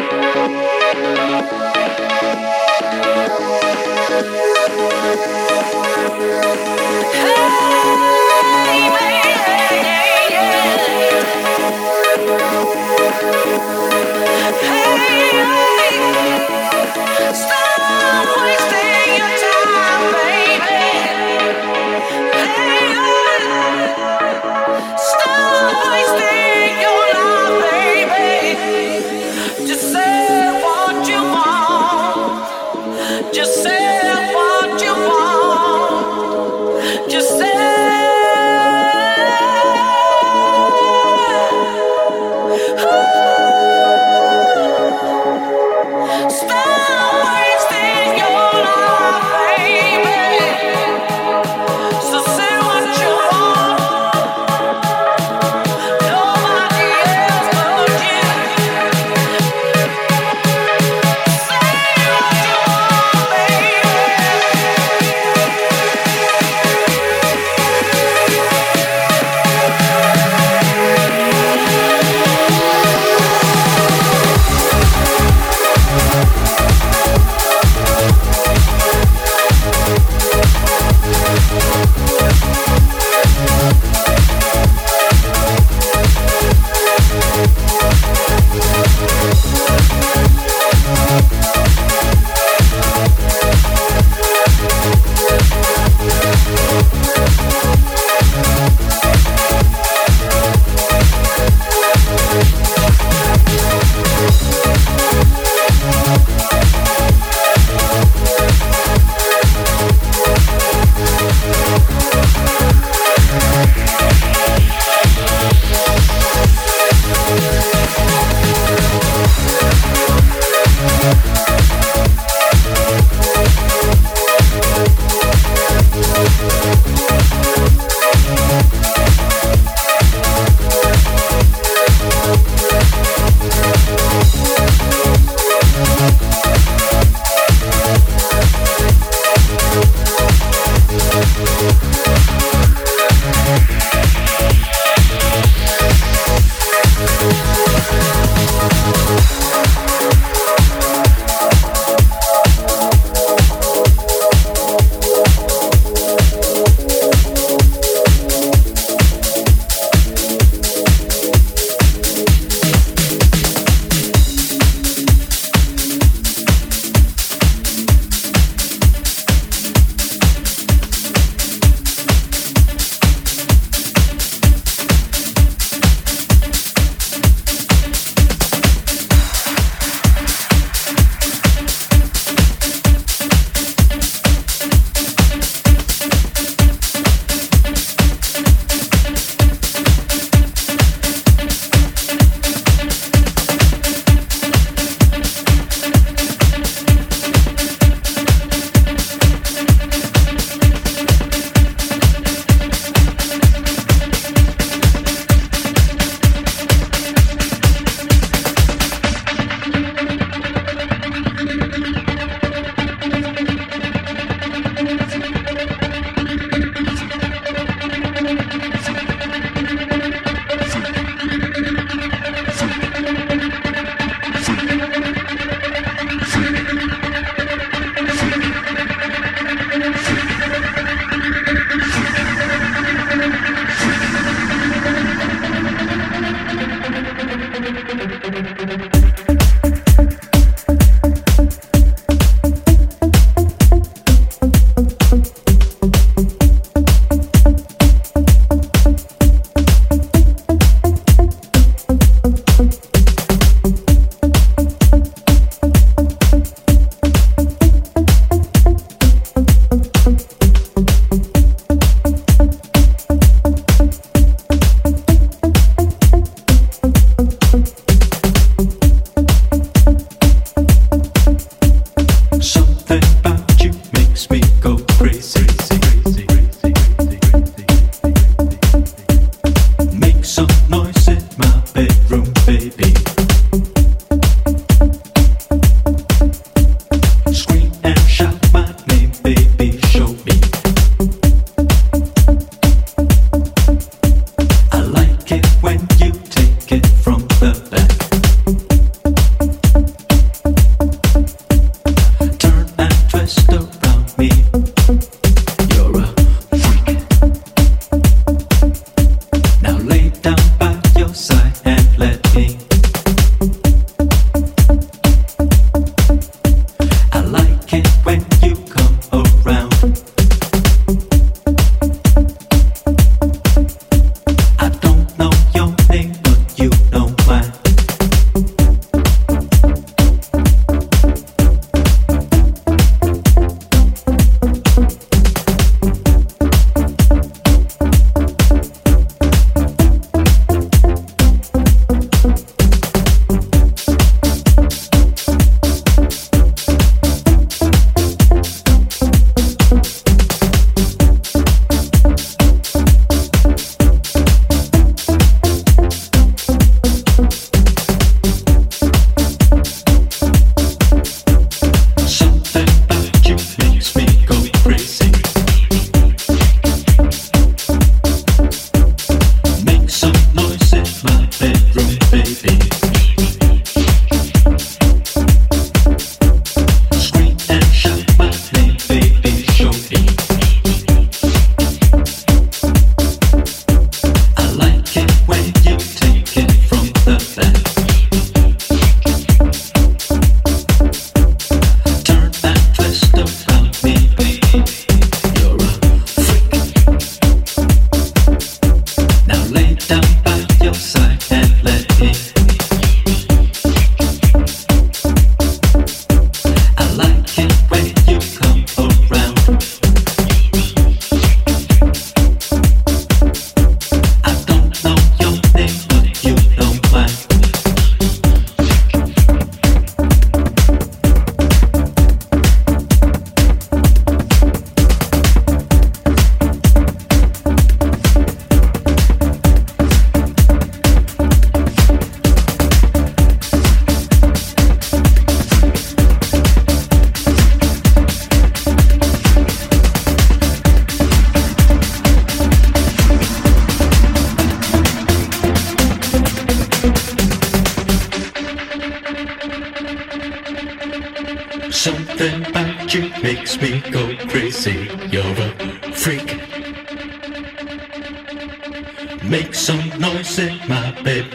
show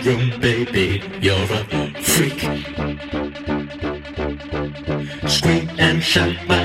bedroom, baby. You're a freak. Scream and shout my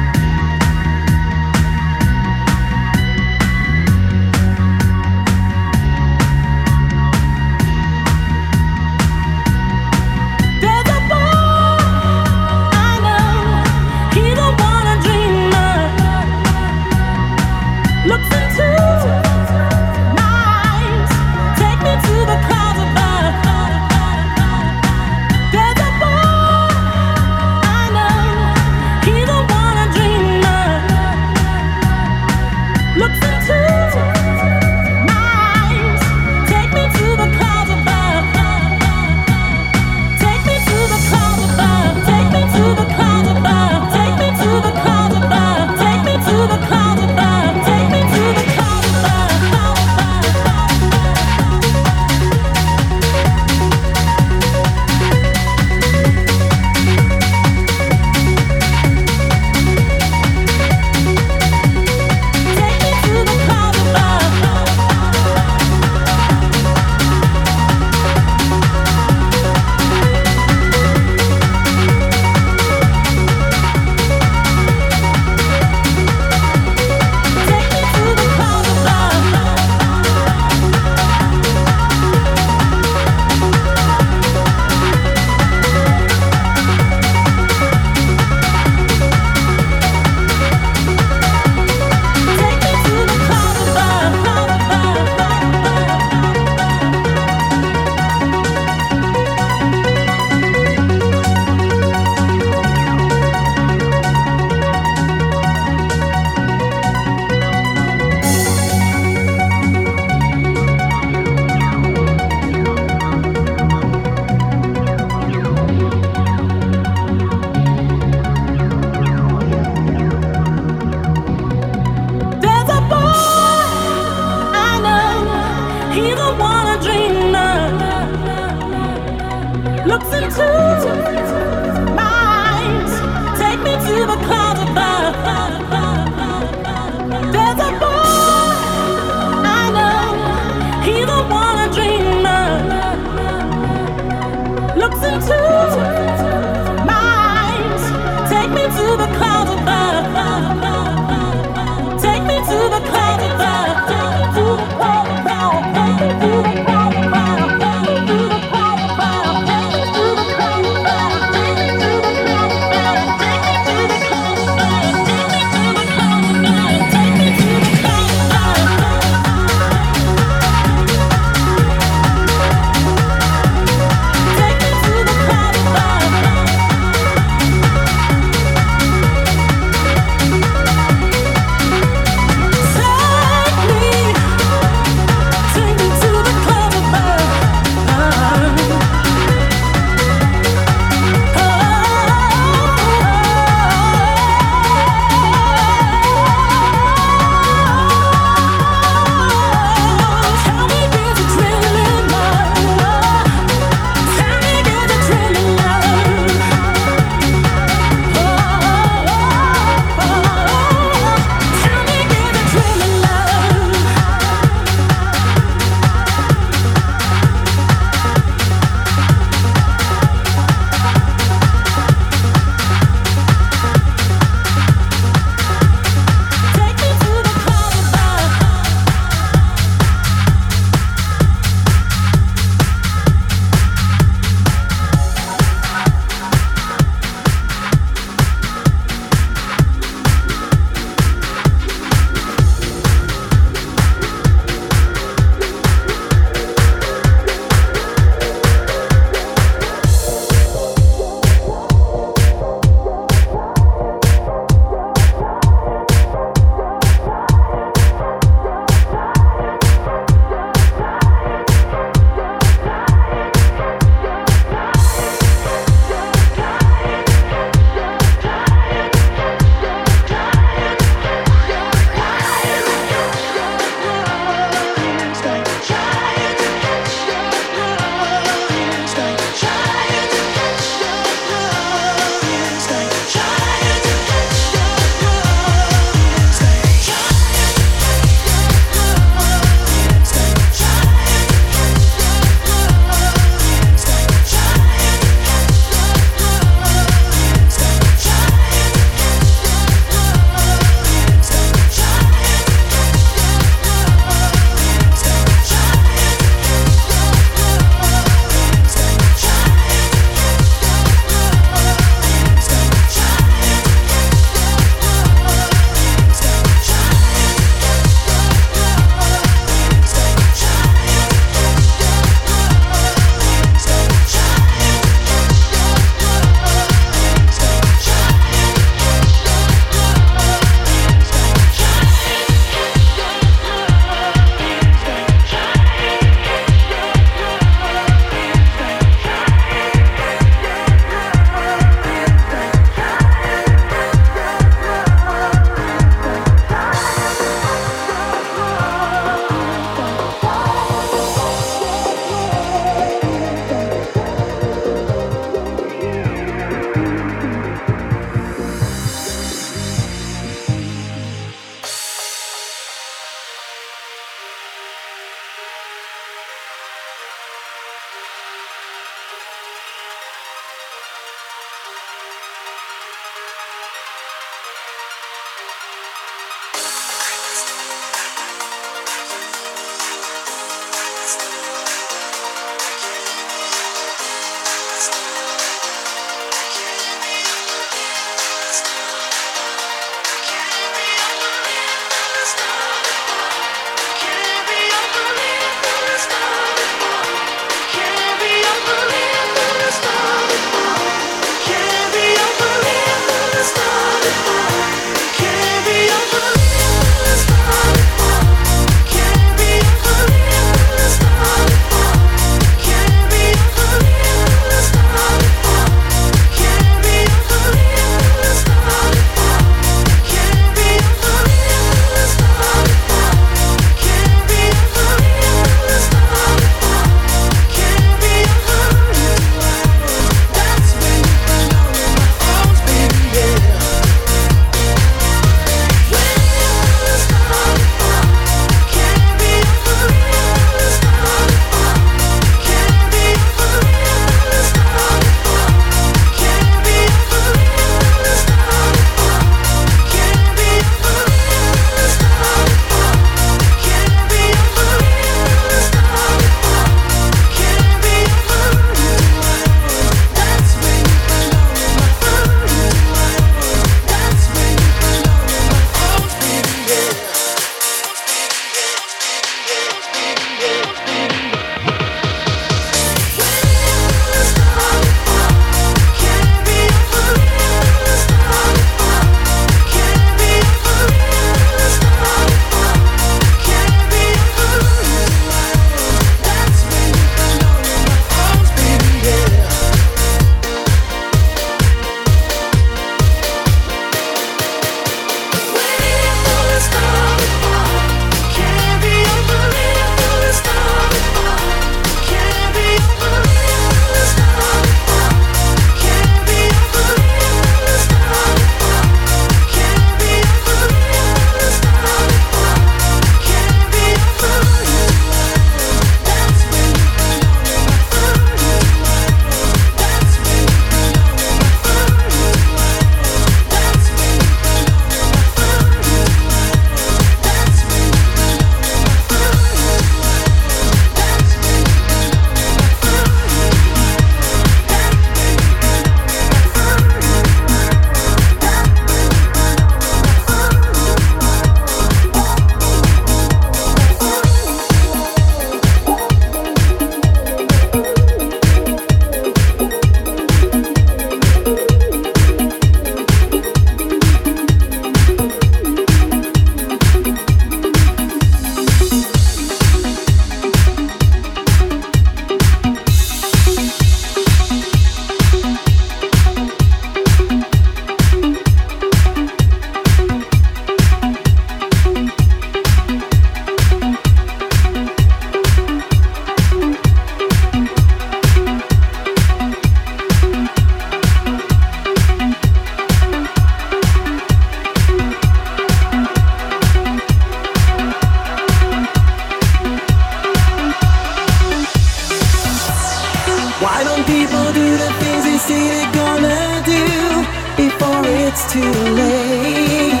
it's too late.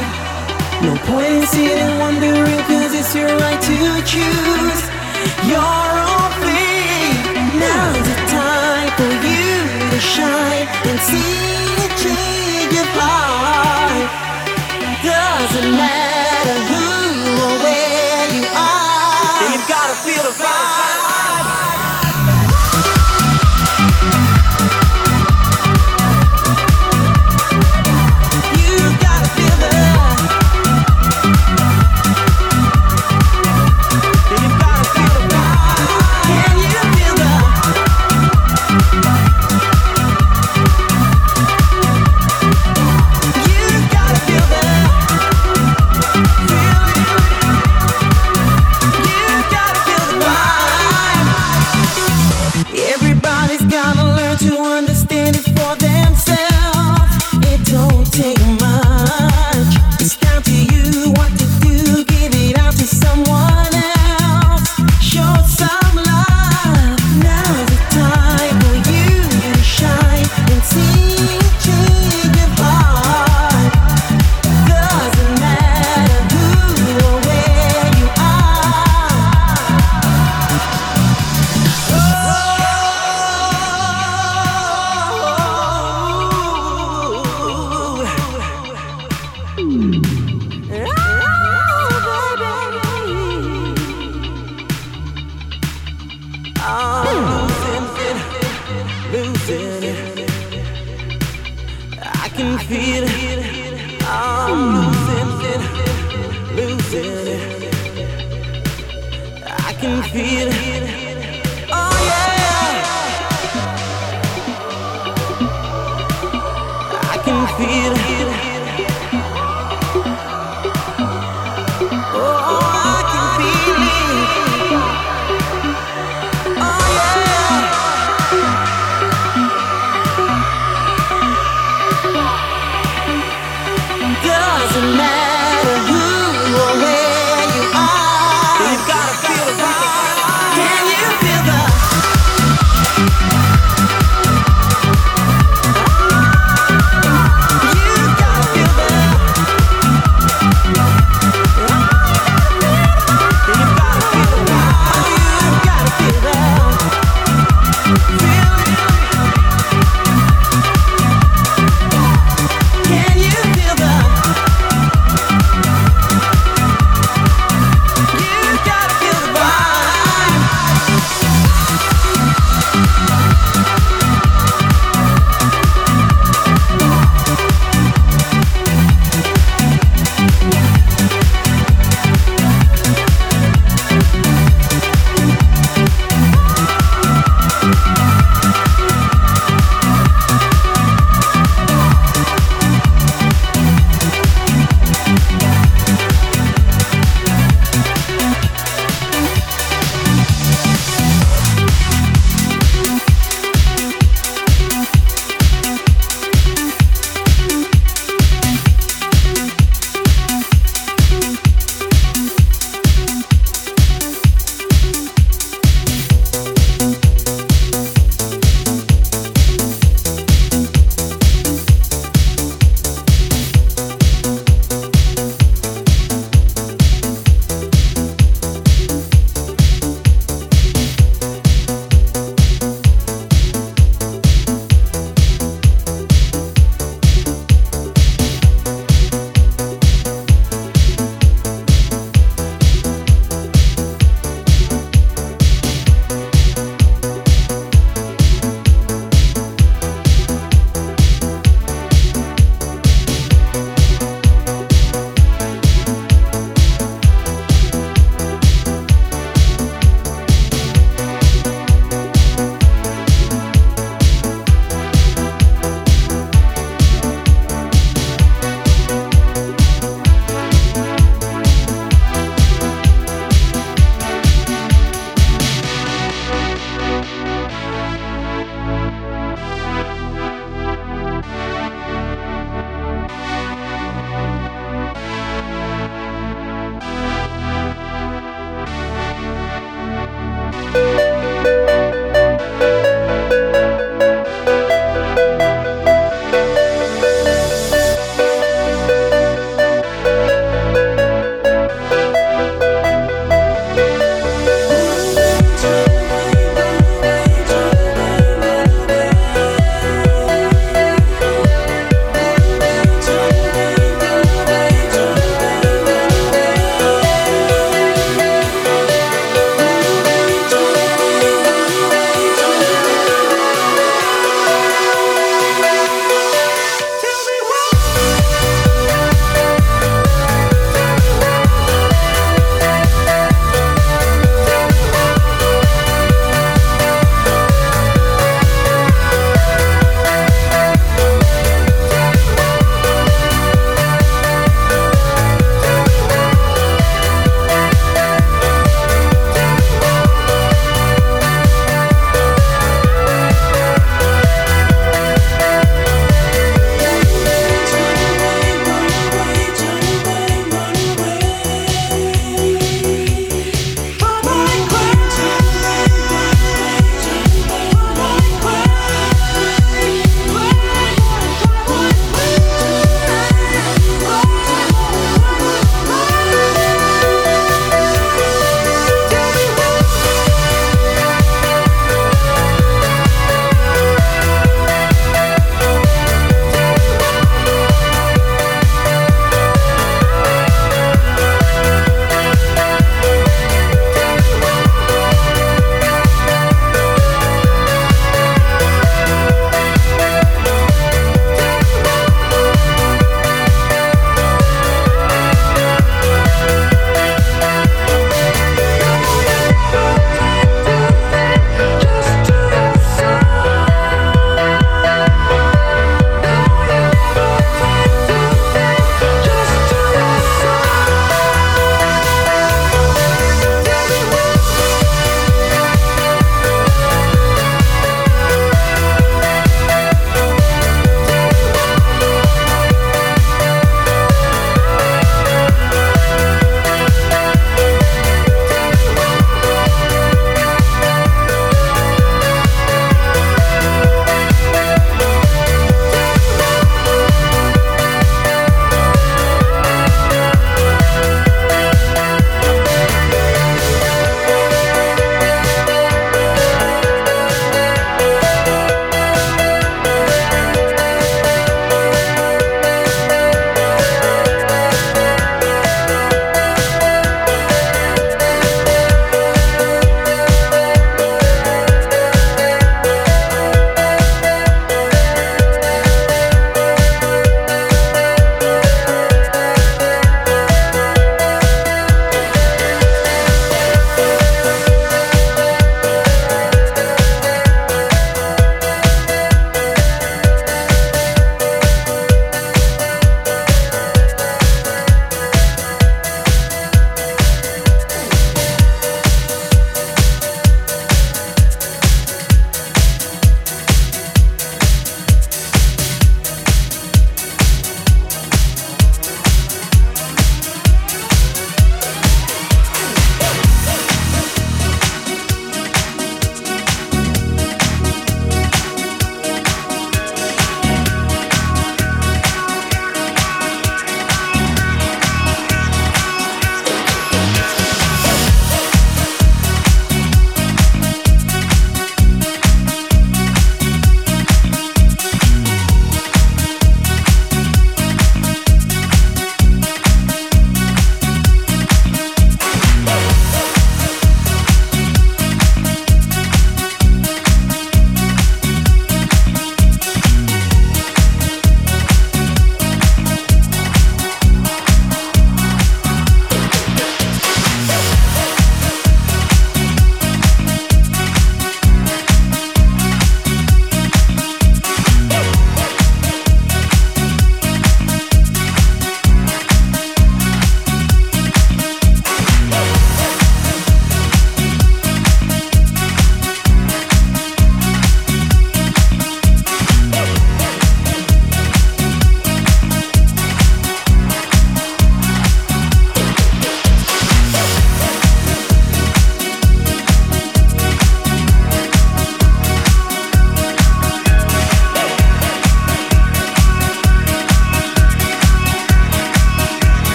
No point in sitting wondering, cause it's your right to choose. Your can feel it. I'm losing it, losing it. I can feel it.